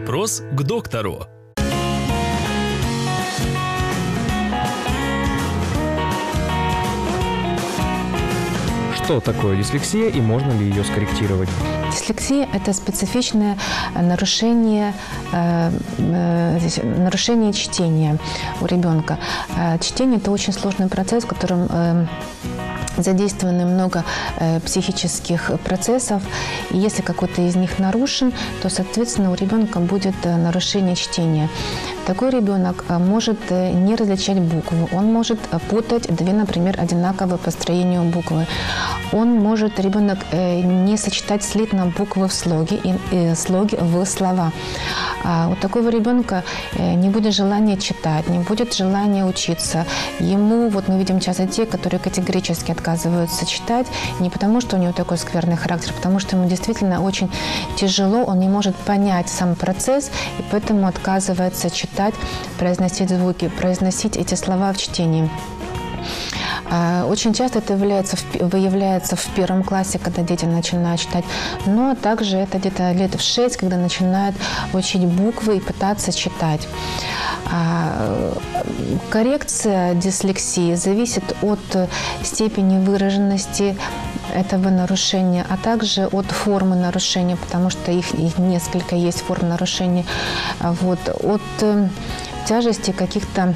Вопрос к доктору. Что такое дислексия и можно ли ее скорректировать? Дислексия – это специфичное нарушение, э, э, нарушение чтения у ребенка. Э, чтение – это очень сложный процесс, в котором э, задействованы много э, психических процессов. И если какой-то из них нарушен, то, соответственно, у ребенка будет э, нарушение чтения. Такой ребенок э, может э, не различать буквы, он может э, путать две, например, одинаковые по строению буквы. Он может, ребенок, не сочетать слитно буквы в слоге и, слоги в слова. А у такого ребенка не будет желания читать, не будет желания учиться. Ему, вот мы видим часто детей, которые категорически отказываются читать, не потому, что у него такой скверный характер, а потому что ему действительно очень тяжело, он не может понять сам процесс, и поэтому отказывается читать, произносить звуки, произносить эти слова в чтении. А, Очень часто это является, выявляется в первом классе, когда дети начинают читать, но также это где-то лет в 6, когда начинают учить буквы и пытаться читать. А, Коррекция дислексии зависит от степени выраженности этого нарушения, а также от формы нарушения, потому что их, несколько есть форм нарушения, А вот, от э, тяжести каких-то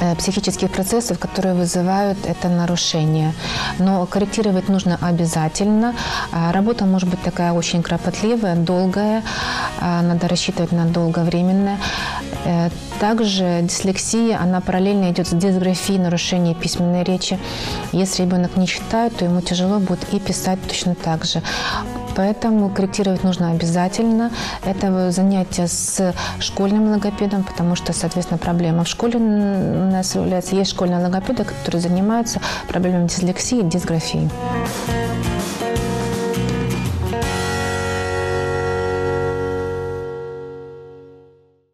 э, психических процессов, которые вызывают это нарушение. Но корректировать нужно обязательно. А Работа может быть такая очень кропотливая, долгая, а, надо рассчитывать на долговременное. Э, Также дислексия, она параллельно идет с дисграфией, нарушением письменной речи. Если ребенок не читает, то ему тяжело будет и писать точно так же. Поэтому корректировать нужно обязательно. Это занятие с школьным логопедом, потому что, соответственно, проблема в школе у нас является. Есть школьные логопеды, которые занимаются проблемами дислексии и дисграфии.